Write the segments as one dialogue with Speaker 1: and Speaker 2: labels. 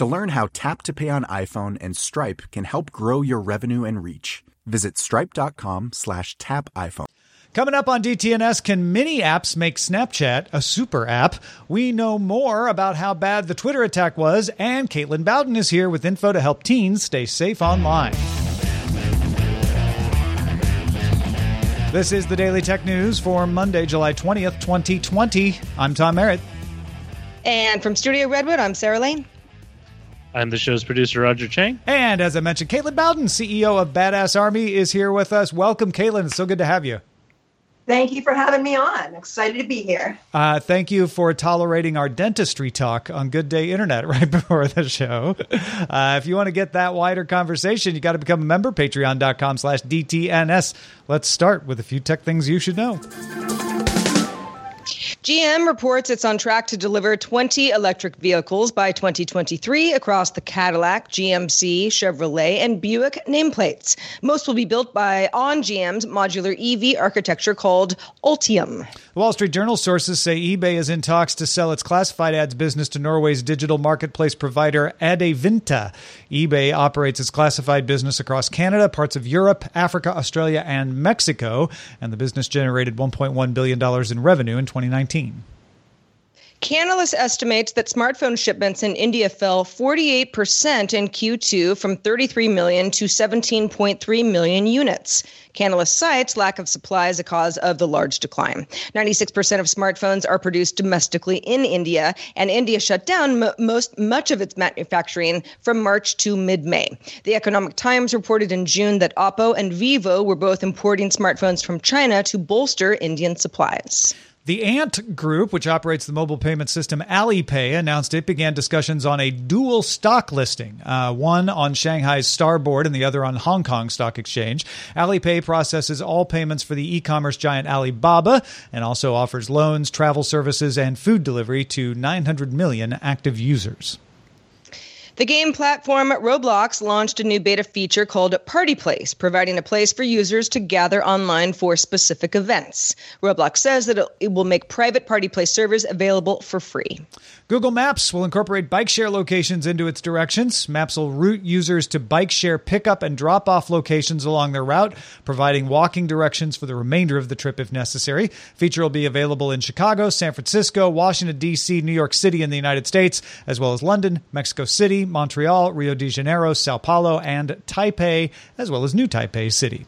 Speaker 1: To learn how Tap to Pay on iPhone and Stripe can help grow your revenue and reach, visit stripe.com slash tap iPhone.
Speaker 2: Coming up on DTNS, can mini apps make Snapchat a super app? We know more about how bad the Twitter attack was, and Katelyn Bowden is here with info to help teens stay safe online. This is the Daily Tech News for Monday, July 20th, 2020. I'm Tom Merritt.
Speaker 3: And from Studio Redwood, I'm Sarah Lane.
Speaker 4: I'm the show's producer, Roger Chang.
Speaker 2: And as I mentioned, Katelyn Bowden, CEO of Badass Army, is here with us. Welcome, Katelyn. It's so good to have you.
Speaker 5: Thank you for having me on. Excited to be here.
Speaker 2: Uh, thank you for tolerating our dentistry talk on Good Day Internet right before the show. Uh, if you want to get that wider conversation, you got to become a member, patreon.com slash DTNS. Let's start with a few tech things you should know.
Speaker 3: GM reports it's on track to deliver 20 electric vehicles by 2023 across the Cadillac, GMC, Chevrolet, and Buick nameplates. Most will be built by on GM's modular EV architecture called Ultium.
Speaker 2: Wall Street Journal sources say eBay is in talks to sell its classified ads business to Norway's digital marketplace provider Adevinta. eBay operates its classified business across Canada, parts of Europe, Africa, Australia, and Mexico, and the business generated $1.1 billion in revenue in 2019.
Speaker 3: Canalys estimates that smartphone shipments in India fell 48% in Q2 from 33 million to 17.3 million units. Canalys cites lack of supply as a cause of the large decline. 96% of smartphones are produced domestically in India, and India shut down m- most much of its manufacturing from March to mid-May. The Economic Times reported in June that Oppo and Vivo were both importing smartphones from China to bolster Indian supplies.
Speaker 2: The Ant Group, which operates the mobile payment system Alipay, announced it began discussions on a dual stock listing, uh, one on Shanghai's Starboard and the other on Hong Kong Stock Exchange. Alipay processes all payments for the e commerce giant Alibaba and also offers loans, travel services, and food delivery to 900 million active users.
Speaker 3: The game platform Roblox launched a new beta feature called Party Place, providing a place for users to gather online for specific events. Roblox says that it will make private Party Place servers available for free.
Speaker 2: Google Maps will incorporate bike share locations into its directions. Maps will route users to bike share pickup and drop off locations along their route, providing walking directions for the remainder of the trip if necessary. Feature will be available in Chicago, San Francisco, Washington, D.C., New York City in the United States, as well as London, Mexico City, Montreal, Rio de Janeiro, Sao Paulo, and Taipei, as well as New Taipei City.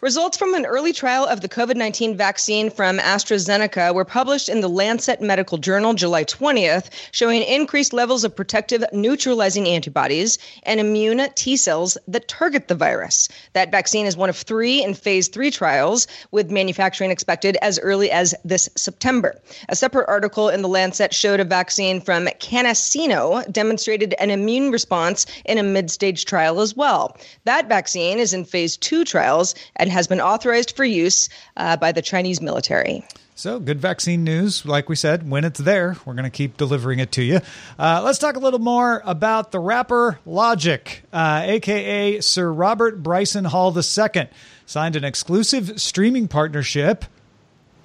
Speaker 3: Results from an early trial of the COVID 19 vaccine from AstraZeneca were published in the Lancet Medical Journal July 20th, showing increased levels of protective neutralizing antibodies and immune T cells that target the virus. That vaccine is one of three in phase three trials, with manufacturing expected as early as this September. A separate article in the Lancet showed a vaccine from CanSino demonstrated an immune response in a mid stage trial as well. That vaccine is in phase two trials and has been authorized for use uh, by the Chinese military.
Speaker 2: So, good vaccine news. Like we said, when it's there, we're going to keep delivering it to you. Uh, let's talk a little more about the rapper Logic, uh, aka Sir Robert Bryson Hall II, signed an exclusive streaming partnership,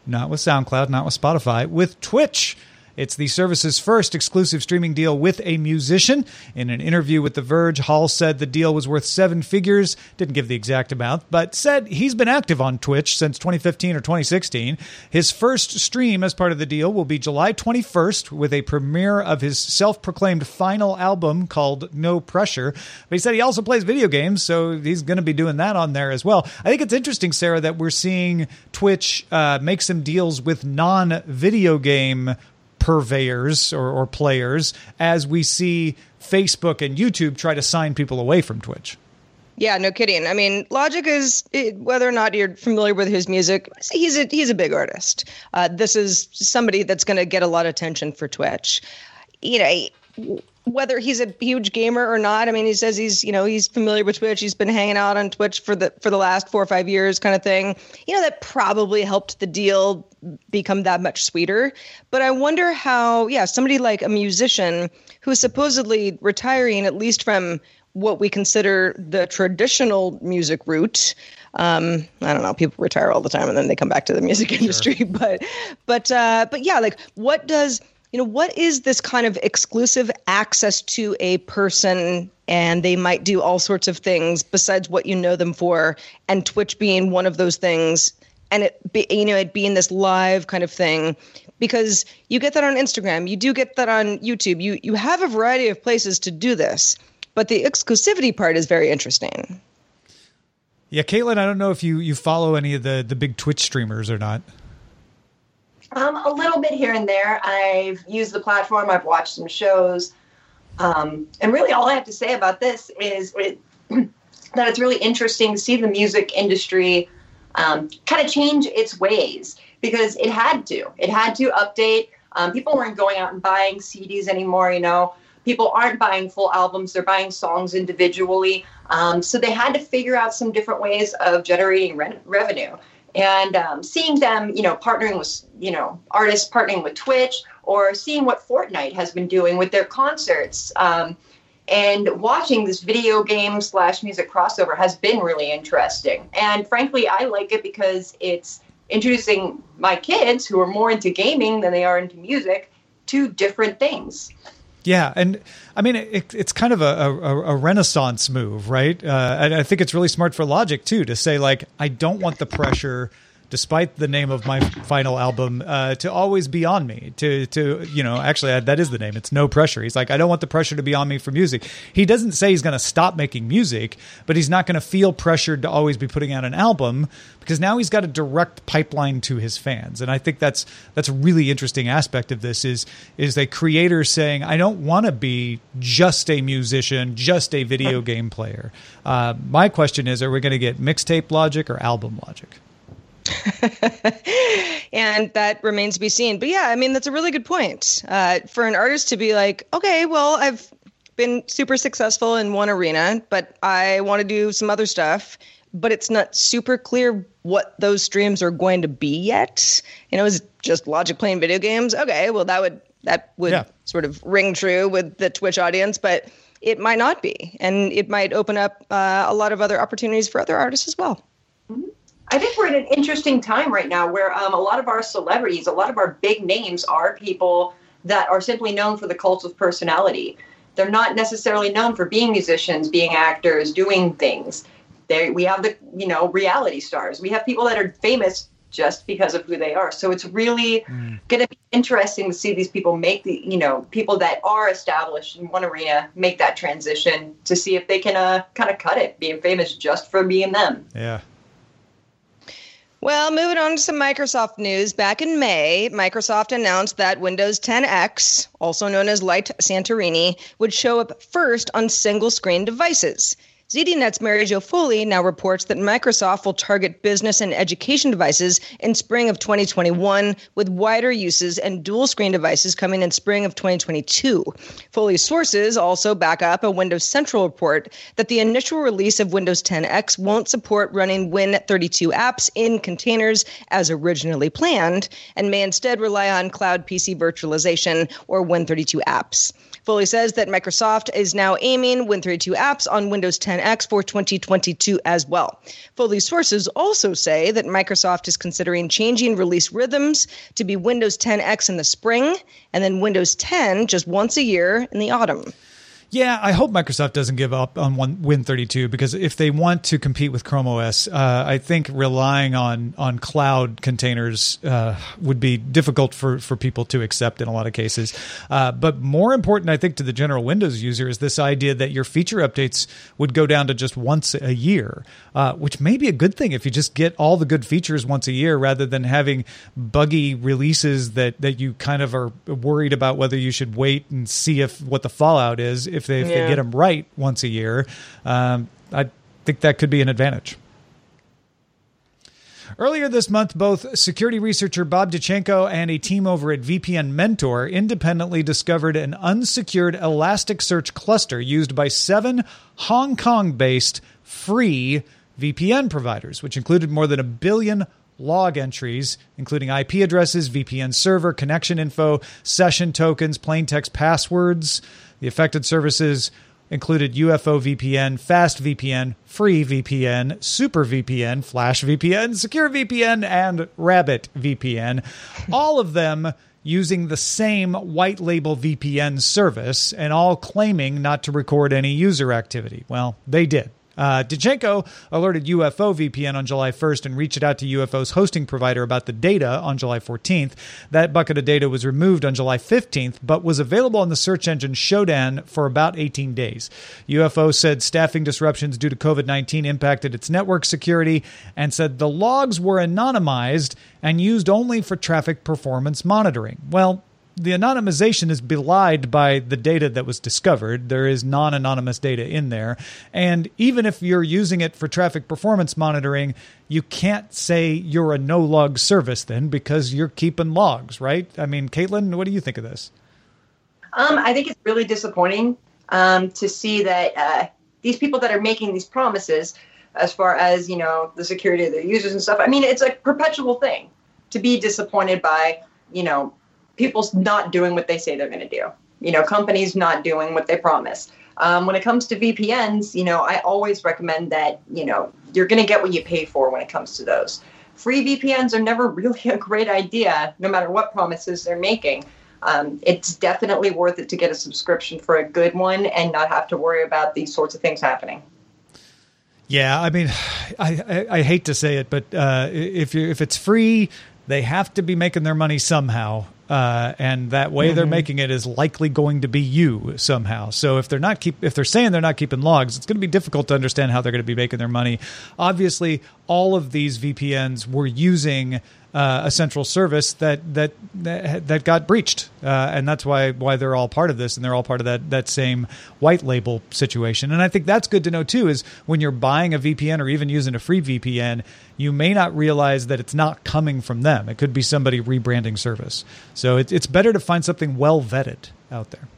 Speaker 2: not with SoundCloud, not with Spotify, with Twitch. It's the service's first exclusive streaming deal with a musician. In an interview with The Verge, Hall said the deal was worth seven figures, didn't give the exact amount, but said he's been active on Twitch since 2015 or 2016. His first stream as part of the deal will be July 21st with a premiere of his self proclaimed final album called No Pressure. But he said he also plays video games, so he's going to be doing that on there as well. I think it's interesting, Sarah, that we're seeing Twitch uh, make some deals with non video game purveyors or, or players as we see Facebook and YouTube try to sign people away from Twitch.
Speaker 3: Yeah, no kidding. I mean, Logic is whether or not you're familiar with his music, he's a he's a big artist. Uh, this is somebody that's going to get a lot of attention for Twitch. You know, whether he's a huge gamer or not. I mean, he says he's you know he's familiar with Twitch. He's been hanging out on Twitch for the for the last four or five years, kind of thing. You know, that probably helped the deal become that much sweeter. But I wonder how, yeah, somebody like a musician who's supposedly retiring, at least from what we consider the traditional music route. Um, I don't know. People retire all the time and then they come back to the music industry. Sure. But, but, uh, but yeah, like what does you know, what is this kind of exclusive access to a person and they might do all sorts of things besides what you know them for and Twitch being one of those things and it be, you know, it being this live kind of thing because you get that on Instagram, you do get that on YouTube. You you have a variety of places to do this, but the exclusivity part is very interesting.
Speaker 2: Yeah, Katelyn, I don't know if you you follow any of the the big Twitch streamers or not.
Speaker 5: Um, a little bit here and there. I've used the platform. I've watched some shows, um, and really, all I have to say about this is it, that it's really interesting to see the music industry um, kind of change its ways because it had to. It had to update. Um, people weren't going out and buying CDs anymore. You know, people aren't buying full albums; they're buying songs individually. Um, so they had to figure out some different ways of generating re- revenue and um, seeing them, you know, partnering with, you know, artists partnering with Twitch or seeing what Fortnite has been doing with their concerts. Um, and watching this video game slash music crossover has been really interesting. And frankly, I like it because it's introducing my kids who are more into gaming than they are into music to different things.
Speaker 2: Yeah, and I mean it, it's kind of a, a, a renaissance move, right? Uh, and I think it's really smart for Logic too to say like, I don't want the pressure despite the name of my final album, uh, to always be on me. To to you know, actually uh, that is the name. It's no pressure. He's like, I don't want the pressure to be on me for music. He doesn't say he's going to stop making music, but he's not going to feel pressured to always be putting out an album because now he's got a direct pipeline to his fans. And I think that's that's a really interesting aspect of this is is a creator saying, I don't want to be just a musician, just a video game player. Uh, my question is, are we going to get mixtape logic or album logic?
Speaker 3: and that remains to be seen. But yeah, I mean, that's a really good point. Uh, for an artist to be like, okay, well, I've been super successful in one arena, but I want to do some other stuff, but it's not super clear what those streams are going to be yet. You know, is it just Logic playing video games? Okay, well, that would that would yeah. sort of ring true with the Twitch audience, but it might not be, and it might open up uh, a lot of other opportunities for other artists as well.
Speaker 5: Mm-hmm. I think we're in an interesting time right now where um, a lot of our celebrities, a lot of our big names are people that are simply known for the cult of personality. They're not necessarily known for being musicians, being actors, doing things. They, we have the you know reality stars. We have people that are famous just because of who they are. So it's really mm. going to be interesting to see these people make the you know people that are established in one arena make that transition to see if they can uh, kind of cut it, being famous just for being them.
Speaker 2: Yeah,
Speaker 3: well, moving on to some Microsoft news. Back in May, Microsoft announced that Windows 10X, also known as Light Santorini, would show up first on single screen devices. ZDNet's Mary Jo Foley now reports that Microsoft will target business and education devices in spring of 2021, with wider uses and dual screen devices coming in spring of 2022. Foley's sources also back up a Windows Central report that the initial release of Windows 10X won't support running Win32 apps in containers as originally planned, and may instead rely on cloud PC virtualization or Win32 apps. Foley says that Microsoft is now aiming Win32 apps on Windows 10X for 2022 as well. Foley's sources also say that Microsoft is considering changing release rhythms to be Windows 10X in the spring and then Windows 10 just once a year in the autumn.
Speaker 2: Yeah, I hope Microsoft doesn't give up on one Win32 because if they want to compete with Chrome OS, uh, I think relying on on cloud containers uh, would be difficult for for people to accept in a lot of cases. Uh, but more important, I think, to the general Windows user is this idea that your feature updates would go down to just once a year, uh, which may be a good thing if you just get all the good features once a year rather than having buggy releases that that you kind of are worried about whether you should wait and see if what the fallout is if they if yeah. they get them right once a year, um, I think that could be an advantage. Earlier this month, both security researcher Bob Diachenko and a team over at VPN Mentor independently discovered an unsecured Elasticsearch cluster used by seven Hong Kong based free VPN providers, which included more than a billion log entries, including IP addresses, VPN server, connection info, session tokens, plain text passwords. The affected services included UFO VPN, Fast VPN, Free VPN, Super VPN, Flash VPN, Secure VPN, and Rabbit VPN. All of them using the same white label VPN service and all claiming not to record any user activity. Well, they did. Uh, Diachenko alerted UFO VPN on July 1st and reached out to UFO's hosting provider about the data on July 14th. That bucket of data was removed on July 15th, but was available on the search engine Shodan for about 18 days. UFO said staffing disruptions due to COVID 19 impacted its network security and said the logs were anonymized and used only for traffic performance monitoring. Well, the anonymization is belied by the data that was discovered. There is non anonymous data in there. And even if you're using it for traffic performance monitoring, you can't say you're a no log service then because you're keeping logs, right? I mean, Katelyn, what do you think of this?
Speaker 5: Um, I think it's really disappointing um, to see that uh, these people that are making these promises, as far as you know, the security of their users and stuff. I mean, it's a perpetual thing to be disappointed by you know people's not doing what they say they're going to do. You know, companies not doing what they promise. Um, when it comes to VPNs, you know, I always recommend that, you know, you're going to get what you pay for when it comes to those. Free VPNs are never really a great idea, no matter what promises they're making. Um, it's definitely worth it to get a subscription for a good one and not have to worry about these sorts of things happening.
Speaker 2: Yeah, I mean, I, I, I hate to say it, but uh, if you if it's free, they have to be making their money somehow. Uh, and that way mm-hmm. they're making it is likely going to be you somehow. So if they're not keep if they're saying they're not keeping logs, it's going to be difficult to understand how they're going to be making their money. Obviously, all of these VPNs were using uh, a central service that that that, that got breached, uh, and that's why why they're all part of this, and they're all part of that that same white label situation. And I think that's good to know too. Is when you're buying a VPN or even using a free VPN, you may not realize that it's not coming from them. It could be somebody rebranding service. So it, it's better to find something well vetted out there.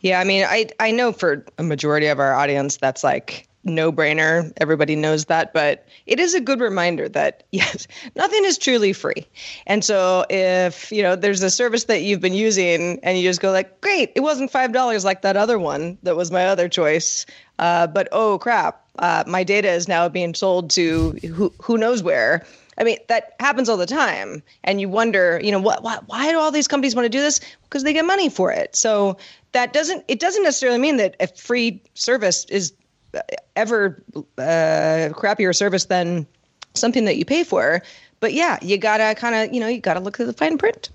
Speaker 3: Yeah, I mean, I I know for a majority of our audience, that's like no brainer. Everybody knows that, but it is a good reminder that yes, nothing is truly free. And so if, you know, there's a service that you've been using and you just go like, great, it wasn't $5 like that other one that was my other choice. Uh, but oh crap, uh, my data is now being sold to who, who knows where. I mean, that happens all the time. And you wonder, you know, what, what, why do all these companies want to do this? Because they get money for it. So that doesn't, it doesn't necessarily mean that a free service is ever uh, crappier service than something that you pay for. But yeah, you gotta kind of, you know, you gotta look at the fine print.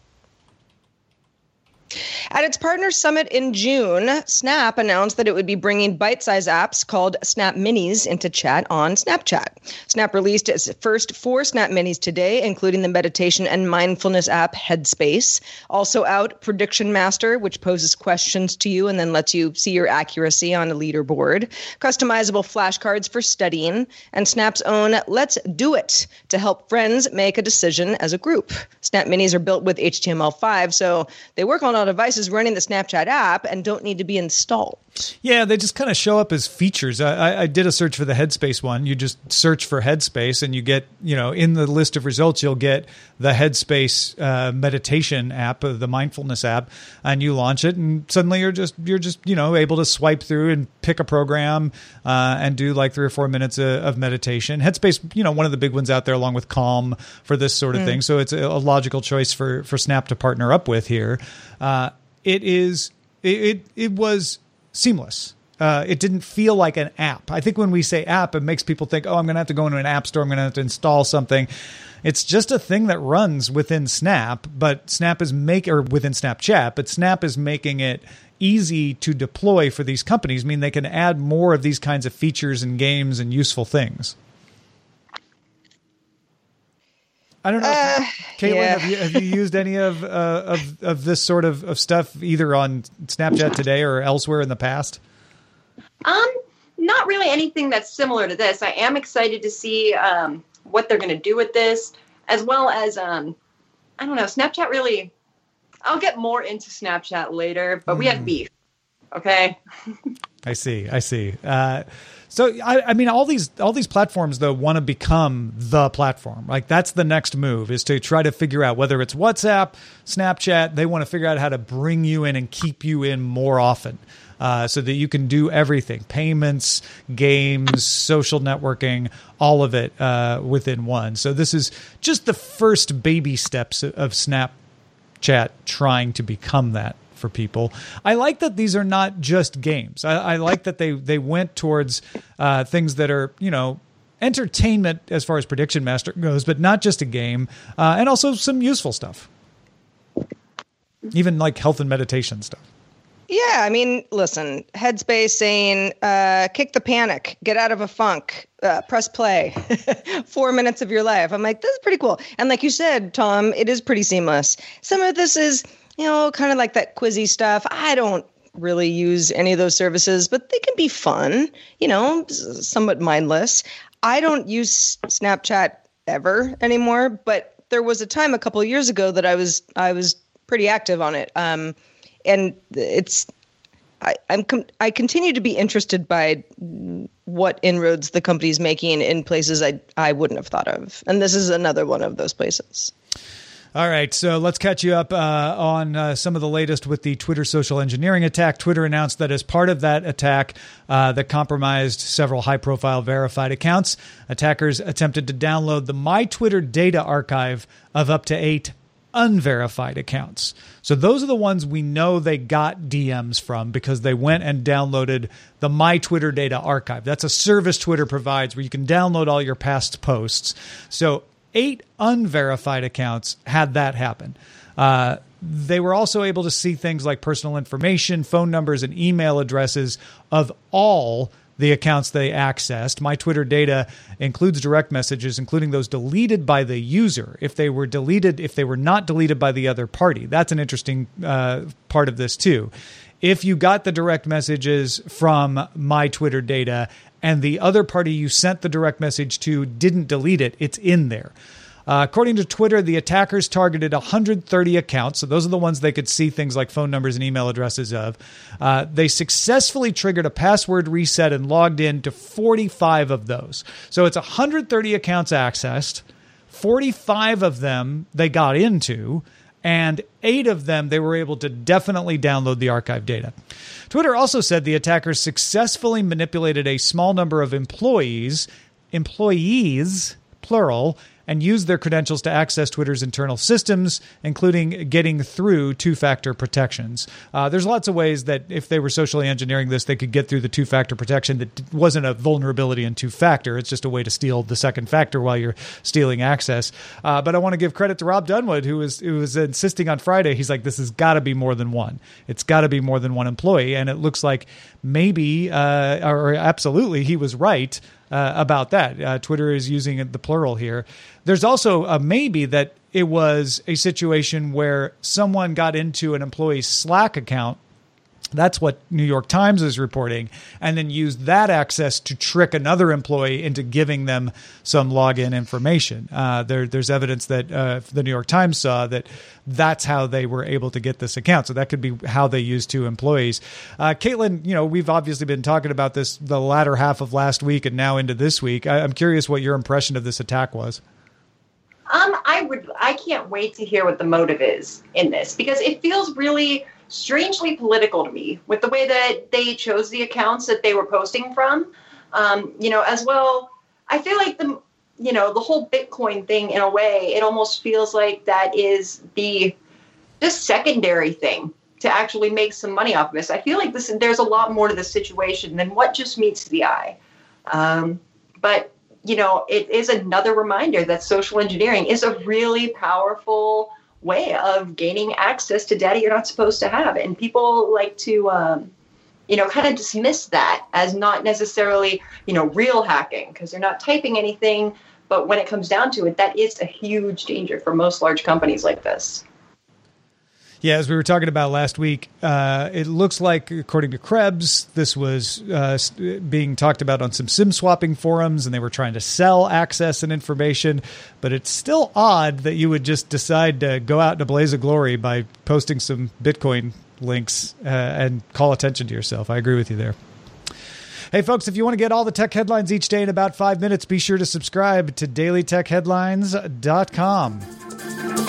Speaker 3: At its partner summit in June, Snap announced that it would be bringing bite sized apps called Snap Minis into chat on Snapchat. Snap released its first four Snap Minis today, including the meditation and mindfulness app Headspace. Also out, Prediction Master, which poses questions to you and then lets you see your accuracy on a leaderboard, customizable flashcards for studying, and Snap's own Let's Do It to help friends make a decision as a group. Snap Minis are built with HTML5, so they work on all devices running the Snapchat app and don't need to be installed.
Speaker 2: Yeah, they just kind of show up as features. I, I did a search for the Headspace one. You just search for Headspace, and you get, you know, in the list of results, you'll get the Headspace uh, meditation app, uh, the mindfulness app, and you launch it, and suddenly you're just you're just you know able to swipe through and pick a program uh, and do like three or four minutes of, of, meditation. Headspace, you know, one of the big ones out there, along with Calm for this sort of mm. thing. So it's a, a, logical choice for for Snap to partner up with here. Uh, it is it, it, it was seamless. Uh, it didn't feel like an app. I think when we say app, it makes people think, oh, I'm going to have to go into an app store. I'm going to have to install something. It's just a thing that runs within Snap, but Snap is make or within Snapchat, but Snap is making it easy to deploy for these companies. I mean, they can add more of these kinds of features and games and useful things. I don't know, uh, Katelyn. Yeah. Have, you, have you used any of uh, of of this sort of, of stuff either on Snapchat today or elsewhere in the past?
Speaker 5: Um, not really anything that's similar to this. I am excited to see um, what they're going to do with this, as well as um, I don't know. Snapchat really. I'll get more into Snapchat later, but mm. we have hmm. beef. Okay.
Speaker 2: I see. I see. Uh, so I, I, mean, all these all these platforms though want to become the platform. Like that's the next move is to try to figure out whether it's WhatsApp, Snapchat. They want to figure out how to bring you in and keep you in more often. Uh, so that you can do everything payments, games, social networking, all of it uh, within one. So, this is just the first baby steps of Snapchat trying to become that for people. I like that these are not just games. I, I like that they they went towards uh, things that are you know entertainment as far as Prediction Master goes, but not just a game, uh, and also some useful stuff, even like health and meditation stuff.
Speaker 3: Yeah, I mean, listen, Headspace saying, uh, kick the panic, get out of a funk, uh, press play, four minutes of your life. I'm like, this is pretty cool. And like you said, Tom, it is pretty seamless. Some of this is you know, kind of like that quizzy stuff. I don't really use any of those services, but they can be fun, you know, somewhat mindless. I don't use Snapchat ever anymore, but there was a time a couple years ago that I was I was pretty active on it. Um, and it's I, I'm com- I continue to be interested by what inroads the company's making in places I I wouldn't have thought of, and this is another one of those places.
Speaker 2: All right, so let's catch you up uh, on uh, some of the latest with the Twitter social engineering attack. Twitter announced that as part of that attack uh, that compromised several high profile verified accounts, attackers attempted to download the My Twitter data archive of up to eight unverified accounts. So those are the ones we know they got DMs from because they went and downloaded the My Twitter data archive. That's a service Twitter provides where you can download all your past posts. So eight unverified accounts had that happen. Uh, they were also able to see things like personal information, phone numbers, and email addresses of all the accounts they accessed. My Twitter data includes direct messages, including those deleted by the user. If they were deleted, if they were not deleted by the other party, that's an interesting uh, part of this too. If you got the direct messages from my Twitter data and the other party you sent the direct message to didn't delete it, it's in there. Uh, according to Twitter, the attackers targeted 130 accounts. So those are the ones they could see things like phone numbers and email addresses of. Uh, they successfully triggered a password reset and logged in to 45 of those. So it's 130 accounts accessed. 45 of them they got into and eight of them they were able to definitely download the archive data. Twitter also said the attackers successfully manipulated a small number of employees, employees, plural, and use their credentials to access Twitter's internal systems, including getting through two factor protections. Uh, there's lots of ways that if they were socially engineering this, they could get through the two factor protection that wasn't a vulnerability in two factor. It's just a way to steal the second factor while you're stealing access. Uh, but I want to give credit to Rob Dunewood, who was, who was insisting on Friday. He's like, this has got to be more than one. It's got to be more than one employee. And it looks like maybe, uh, or absolutely, he was right uh, about that. Uh, Twitter is using the plural here. There's also a maybe that it was a situation where someone got into an employee's Slack account that's what New York Times is reporting, and then use that access to trick another employee into giving them some login information. Uh, there, there's evidence that uh, the New York Times saw that that's how they were able to get this account. So that could be how they used two employees. Uh, Katelyn, you know, we've obviously been talking about this the latter half of last week and now into this week. I, I'm curious what your impression of this attack was.
Speaker 5: Um, I would. I can't wait to hear what the motive is in this because it feels really strangely political to me with the way that they chose the accounts that they were posting from. Um, you know, as well, I feel like the you know the whole Bitcoin thing in a way it almost feels like that is the just secondary thing to actually make some money off of this. I feel like this there's a lot more to the situation than what just meets the eye. Um, but you know, it is another reminder that social engineering is a really powerful way of gaining access to data you're not supposed to have. And people like to, um, you know, kind of dismiss that as not necessarily, you know, real hacking because they're not typing anything. But when it comes down to it, that is a huge danger for most large companies like this.
Speaker 2: Yeah, as we were talking about last week, uh, it looks like, according to Krebs, this was uh, being talked about on some SIM swapping forums, and they were trying to sell access and information. But it's still odd that you would just decide to go out in a blaze of glory by posting some Bitcoin links uh, and call attention to yourself. I agree with you there. Hey, folks, if you want to get all the tech headlines each day in about five minutes, be sure to subscribe to dailytechheadlines.com.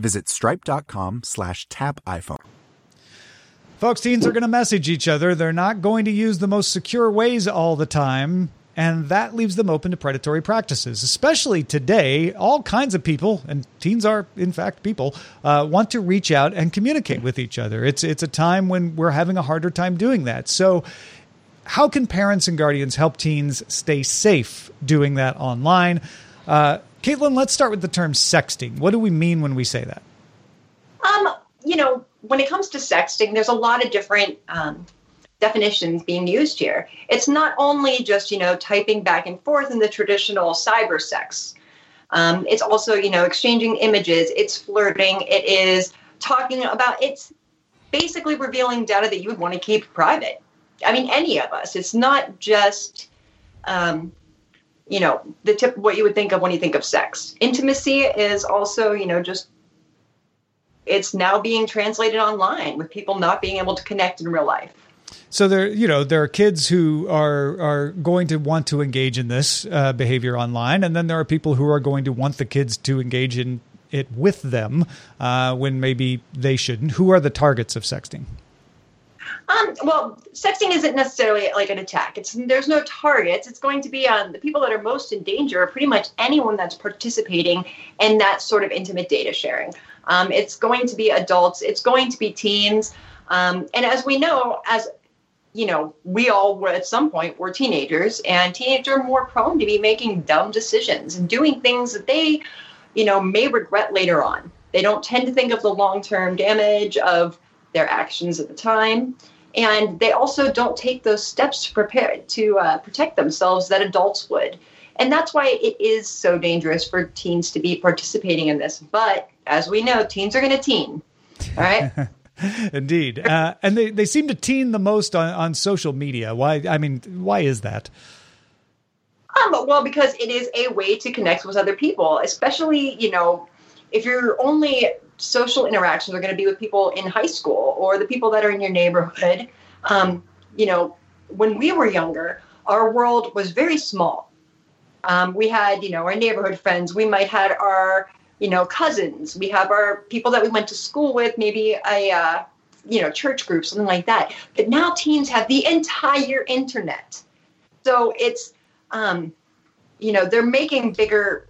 Speaker 1: visit stripe.com slash tap iPhone.
Speaker 2: Folks, teens are going to message each other. They're not going to use the most secure ways all the time. And that leaves them open to predatory practices, especially today. All kinds of people, and teens are, in fact, people, uh, want to reach out and communicate with each other. It's, it's a time when we're having a harder time doing that. So, how can parents and guardians help teens stay safe doing that online? Uh, Katelyn, let's start with the term sexting. What do we mean when we say that?
Speaker 5: Um, you know, when it comes to sexting, there's a lot of different um, definitions being used here. It's not only just, you know, typing back and forth in the traditional cyber sex. Um, it's also, you know, exchanging images, it's flirting, it is talking about it's basically revealing data that you would want to keep private. I mean, any of us. It's not just, um, you know, the tip what you would think of when you think of sex. Intimacy is also, you know, just it's now being translated online with people not being able to connect in real life.
Speaker 2: So there, you know, there are kids who are are going to want to engage in this uh, behavior online, and then there are people who are going to want the kids to engage in it with them uh, when maybe they shouldn't. Who are the targets of sexting?
Speaker 5: Um, well, sexting isn't necessarily like an attack. It's there's no targets. It's going to be on the people that are most in danger. Are pretty much anyone that's participating in that sort of intimate data sharing. Um, it's going to be adults. It's going to be teens. Um, and as we know, as you know, we all were at some point were teenagers, and teenagers are more prone to be making dumb decisions and doing things that they, you know, may regret later on. They don't tend to think of the long term damage of their actions at the time, and they also don't take those steps to prepare to uh, protect themselves that adults would. And that's why it is so dangerous for teens to be participating in this. But as we know, teens are going to teen. All right.
Speaker 2: Indeed, uh, and they, they seem to teen the most on, on social media. Why? I mean, why is that?
Speaker 5: Um, well, because it is a way to connect with other people, especially you know, if you're only social interactions are going to be with people in high school or the people that are in your neighborhood. Um, you know, when we were younger, our world was very small. Um, we had, you know, our neighborhood friends. We might had our you know, cousins. We have our people that we went to school with, maybe a, uh, you know, church group, something like that. But now teens have the entire internet. So it's, um, you know, they're making bigger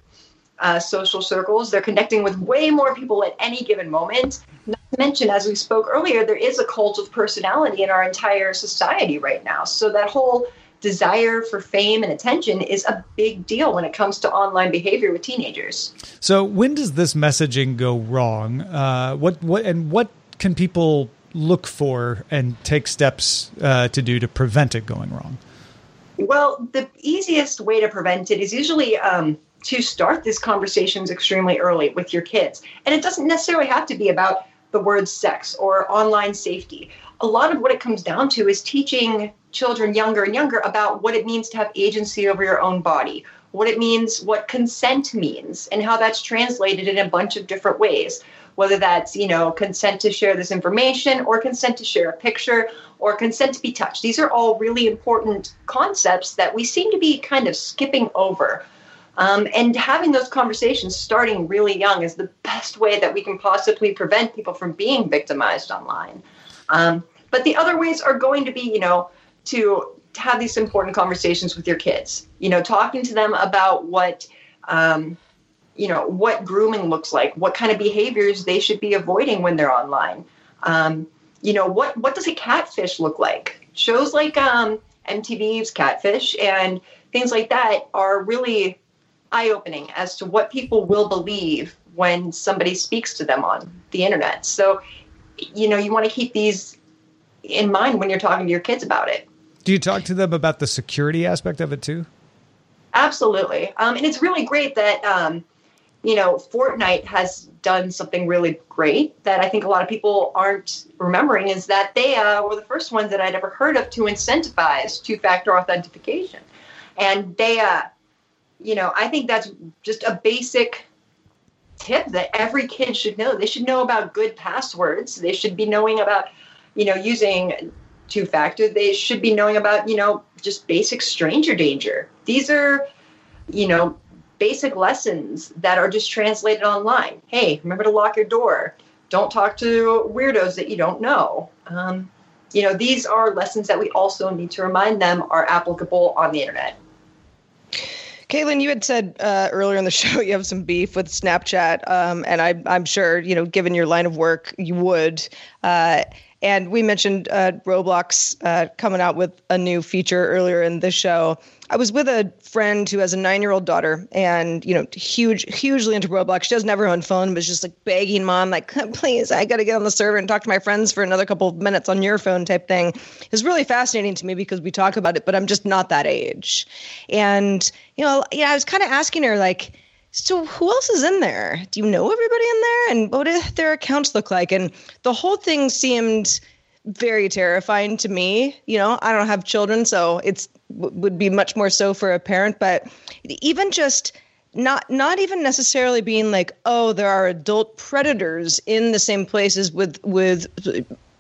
Speaker 5: uh, social circles. They're connecting with way more people at any given moment. Not to mention, as we spoke earlier, there is a cult of personality in our entire society right now. So that whole desire for fame and attention is a big deal when it comes to online behavior with teenagers.
Speaker 2: So when does this messaging go wrong? Uh, what what and what can people look for and take steps uh, to do to prevent it going wrong?
Speaker 5: Well, the easiest way to prevent it is usually um, to start these conversations extremely early with your kids, and it doesn't necessarily have to be about the word sex or online safety. A lot of what it comes down to is teaching children younger and younger about what it means to have agency over your own body, what it means, what consent means, and how that's translated in a bunch of different ways. Whether that's, you know, consent to share this information or consent to share a picture or consent to be touched. These are all really important concepts that we seem to be kind of skipping over. Um, and having those conversations starting really young is the best way that we can possibly prevent people from being victimized online. Um, but the other ways are going to be, you know, to have these important conversations with your kids. You know, talking to them about what, um, you know, what grooming looks like, what kind of behaviors they should be avoiding when they're online. Um, you know, what what does a catfish look like? Shows like um, MTV's Catfish and things like that are really eye opening as to what people will believe when somebody speaks to them on the internet. So, you know, you want to keep these in mind when you're talking to your kids about it.
Speaker 2: Do you talk to them about the security aspect of it too?
Speaker 5: Absolutely. Um, and it's really great that, um, you know, Fortnite has done something really great that I think a lot of people aren't remembering is that they uh, were the first ones that I'd ever heard of to incentivize two factor authentication. And they, uh, you know, I think that's just a basic tip that every kid should know. They should know about good passwords. They should be knowing about, you know, using two factor, they should be knowing about, you know, just basic stranger danger. These are, you know, basic lessons that are just translated online. Hey, remember to lock your door. Don't talk to weirdos that you don't know. Um, you know, these are lessons that we also need to remind them are applicable on the internet.
Speaker 3: Katelyn, you had said uh, earlier in the show you have some beef with Snapchat, um, and I, am sure you know, given your line of work, you would. Uh, and we mentioned uh, Roblox uh, coming out with a new feature earlier in the show. I was with a friend who has a nine-year-old daughter, and you know, huge, hugely into Roblox. She doesn't have her own phone, but just like begging mom, like, please, I got to get on the server and talk to my friends for another couple of minutes on your phone, type thing. Is really fascinating to me because we talk about it, but I'm just not that age. And you know, yeah, I was kind of asking her like so who else is in there? Do you know everybody in there? And what do their accounts look like? And the whole thing seemed very terrifying to me. You know, I don't have children, so it's would be much more so for a parent. But even just not not even necessarily being like, oh, there are adult predators in the same places with with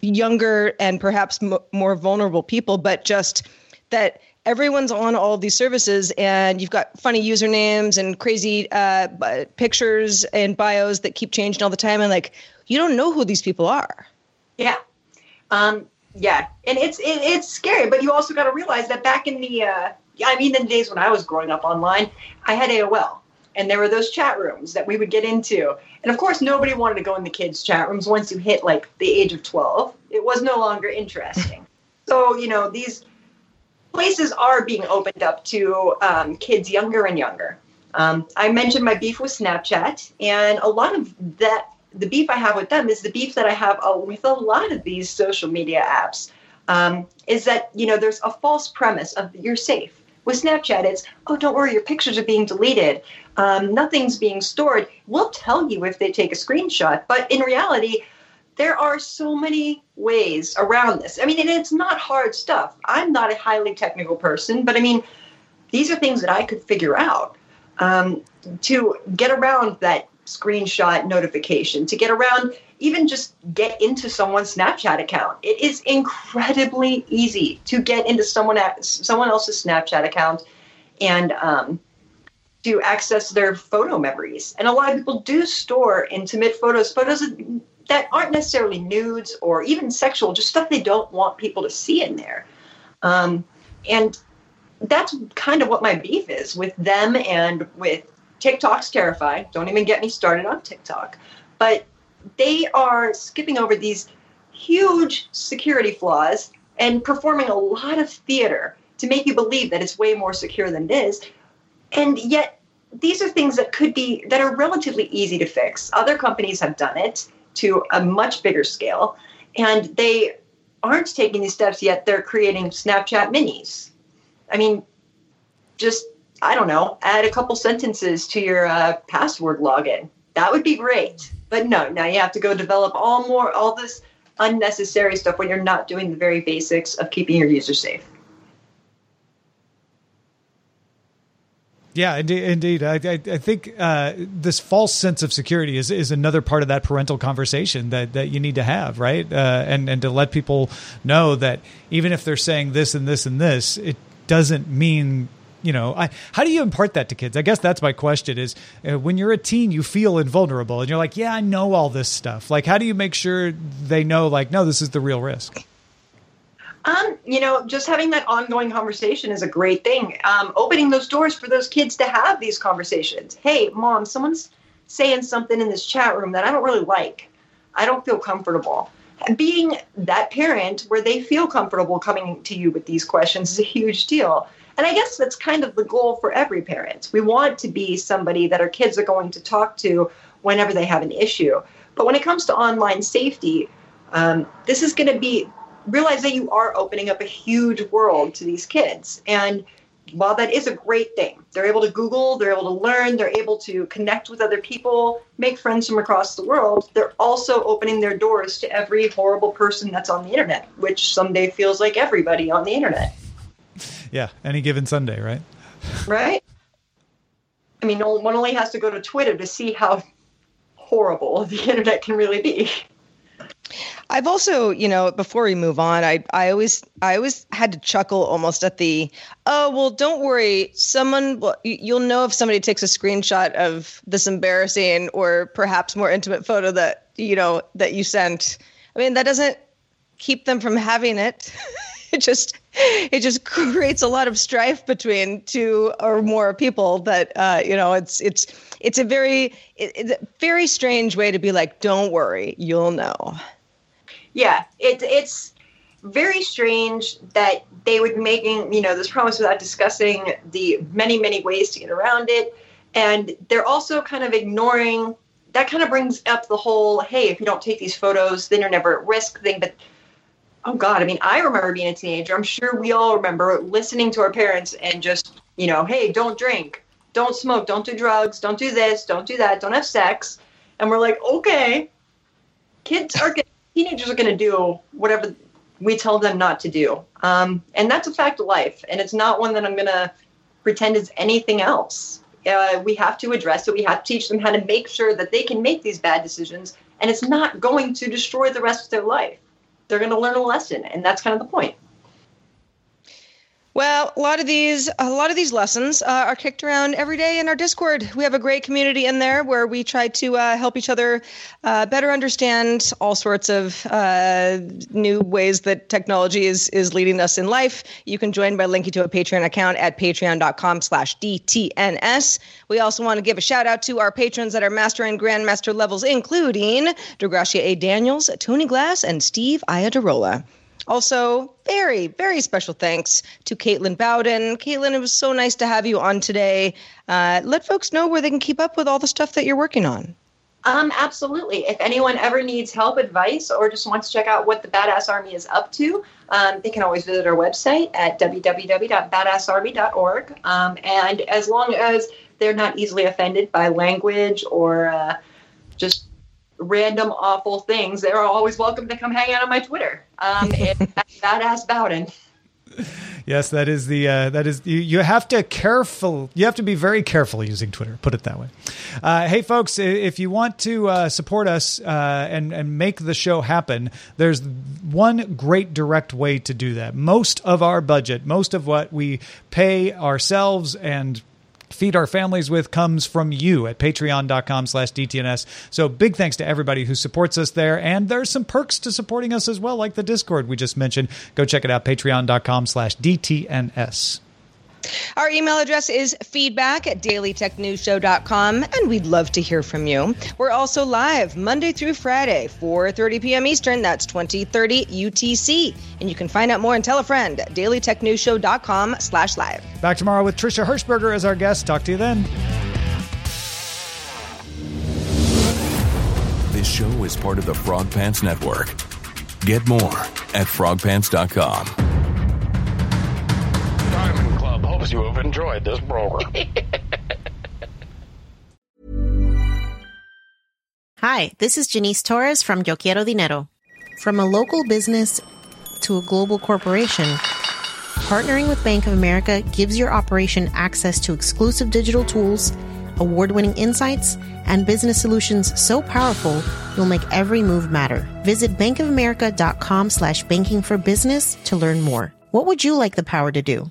Speaker 3: younger and perhaps m- more vulnerable people, but just that everyone's on all these services and you've got funny usernames and crazy uh, pictures and bios that keep changing all the time and like you don't know who these people are
Speaker 5: yeah um, yeah and it's it, it's scary but you also got to realize that back in the uh, i mean in the days when i was growing up online i had aol and there were those chat rooms that we would get into. And of course nobody wanted to go in the kids chat rooms once you hit like the age of 12 it was no longer interesting. So you know these places are being opened up to um, kids younger and younger. Um, I mentioned my beef with Snapchat, and a lot of that, the beef I have with them is the beef that I have uh, with a lot of these social media apps. Um, is that you know there's a false premise of you're safe with Snapchat. It's oh don't worry, your pictures are being deleted, um, nothing's being stored. We'll tell you if they take a screenshot, but in reality, there are so many ways around this. I mean, it's not hard stuff. I'm not a highly technical person, but I mean, these are things that I could figure out um, to get around that screenshot notification, to get around even just get into someone's Snapchat account. It is incredibly easy to get into someone someone else's Snapchat account and um, to access their photo memories. And a lot of people do store intimate photos, photos that aren't necessarily nudes or even sexual, just stuff they don't want people to see in there. Um, and that's kind of what my beef is with them and with TikTok's terrifying. Don't even get me started on TikTok. But they are skipping over these huge security flaws and performing a lot of theater to make you believe that it's way more secure than it is. And yet, these are things that could be that are relatively easy to fix. Other companies have done it to a much bigger scale. And they aren't taking these steps yet. They're creating Snapchat minis. I mean, just, I don't know, add a couple sentences to your uh, password login. That would be great. But no, now you have to go develop all more, all this unnecessary stuff when you're not doing the very basics of keeping your user safe.
Speaker 2: Yeah, indeed. I, I, I think uh, this false sense of security is, is another part of that parental conversation that, that you need to have, right? Uh, and and to let people know that even if they're saying this and this and this, it doesn't mean you know I, how do you impart that to kids i guess that's my question is uh, when you're a teen you feel invulnerable and you're like yeah i know all this stuff like how do you make sure they know like no this is the real risk
Speaker 5: um, you know, just having that ongoing conversation is a great thing. Um, opening those doors for those kids to have these conversations. Hey, mom, someone's saying something in this chat room that I don't really like. I don't feel comfortable. Being that parent where they feel comfortable coming to you with these questions is a huge deal. And I guess that's kind of the goal for every parent. We want to be somebody that our kids are going to talk to whenever they have an issue. But when it comes to online safety, um, this is going to be realize that you are opening up a huge world to these kids. And while that is a great thing, they're able to Google, they're able to learn, they're able to connect with other people, make friends from across the world. They're also opening their doors to every horrible person that's on the internet, which someday feels like everybody on the internet.
Speaker 2: Yeah, any given Sunday, right?
Speaker 5: Right? I mean, one only has to go to Twitter to see how horrible the internet can really be.
Speaker 3: I've also, you know, before we move on, I I always I always had to chuckle almost at the oh well, don't worry, someone well, you'll know if somebody takes a screenshot of this embarrassing or perhaps more intimate photo that you know that you sent. I mean, that doesn't keep them from having it. it just it just creates a lot of strife between two or more people that uh, you know it's it's it's a very it, it's a very strange way to be like don't worry you'll know
Speaker 5: yeah, it, it's very strange that they would be making you know this promise without discussing the many many ways to get around it, and they're also kind of ignoring. That kind of brings up the whole hey, if you don't take these photos, then you're never at risk thing. But oh god, I mean, I remember being a teenager. I'm sure we all remember listening to our parents and just you know, hey, don't drink. don't smoke, don't do drugs, don't do this, don't do that, don't have sex. And we're like, okay, kids are gonna, teenagers are going to do whatever we tell them not to do. Um, and that's a fact of life. And it's not one that I'm going to pretend is anything else. Uh, we have to address it. We have to teach them how to make sure that they can make these bad decisions. And it's not going to destroy the rest of their life. They're going to learn a lesson. And that's kind of the point.
Speaker 3: Well, a lot of these, a lot of these lessons uh, are kicked around every day in our Discord. We have a great community in there where we try to uh, help each other uh, better understand all sorts of uh, new ways that technology is is leading us in life. You can join by linking to a Patreon account at Patreon.com/slash/dtns. We also want to give a shout out to our patrons at our master and grandmaster levels, including Degracia A. Daniels, Tony Glass, and Steve Iadarola. Also, very, very special thanks to Katelyn Bowden. Caitlin, it was so nice to have you on today. Uh, let folks know where they can keep up with all the stuff that you're working on.
Speaker 5: Um, absolutely. If anyone ever needs help, advice, or just wants to check out what the Badass Army is up to, um, they can always visit our website at www.badassarmy.org. Um, and as long as they're not easily offended by language or uh, just random awful things, they're always welcome to come hang out on my Twitter. Um, it's badass Bowden.
Speaker 2: Yes, that is the uh, that is you, you have to careful you have to be very careful using Twitter. Put it that way. Uh, hey, folks, if you want to uh, support us uh, and and make the show happen, there's one great direct way to do that. Most of our budget, most of what we pay ourselves and feed our families with comes from you at patreon.com slash dtns so big thanks to everybody who supports us there. And there's some perks to supporting us as well like the discord we just mentioned. Go check it out patreon.com slash dtns
Speaker 3: Our email address is feedback at dailytechnewsshow.com, and we'd love to hear from you. We're also live Monday through Friday, 4.30 p.m. Eastern. That's 2030 UTC. And you can find out more and tell a friend at dailytechnewsshow.com slash live.
Speaker 2: back tomorrow with trisha hirschberger as our guest talk to you then
Speaker 6: This show is part of the Frog Pants Network. Get more at frogpants.com.
Speaker 7: Diamond Club hopes you have enjoyed this program.
Speaker 8: Hi, this is Janice Torres from Yo Quiero Dinero. From a local business to a global corporation, partnering with Bank of America gives your operation access to exclusive digital tools, award winning insights, and business solutions so powerful you'll make every move matter. Visit bankofamerica.com slash banking for business to learn more. What would you like the power to do?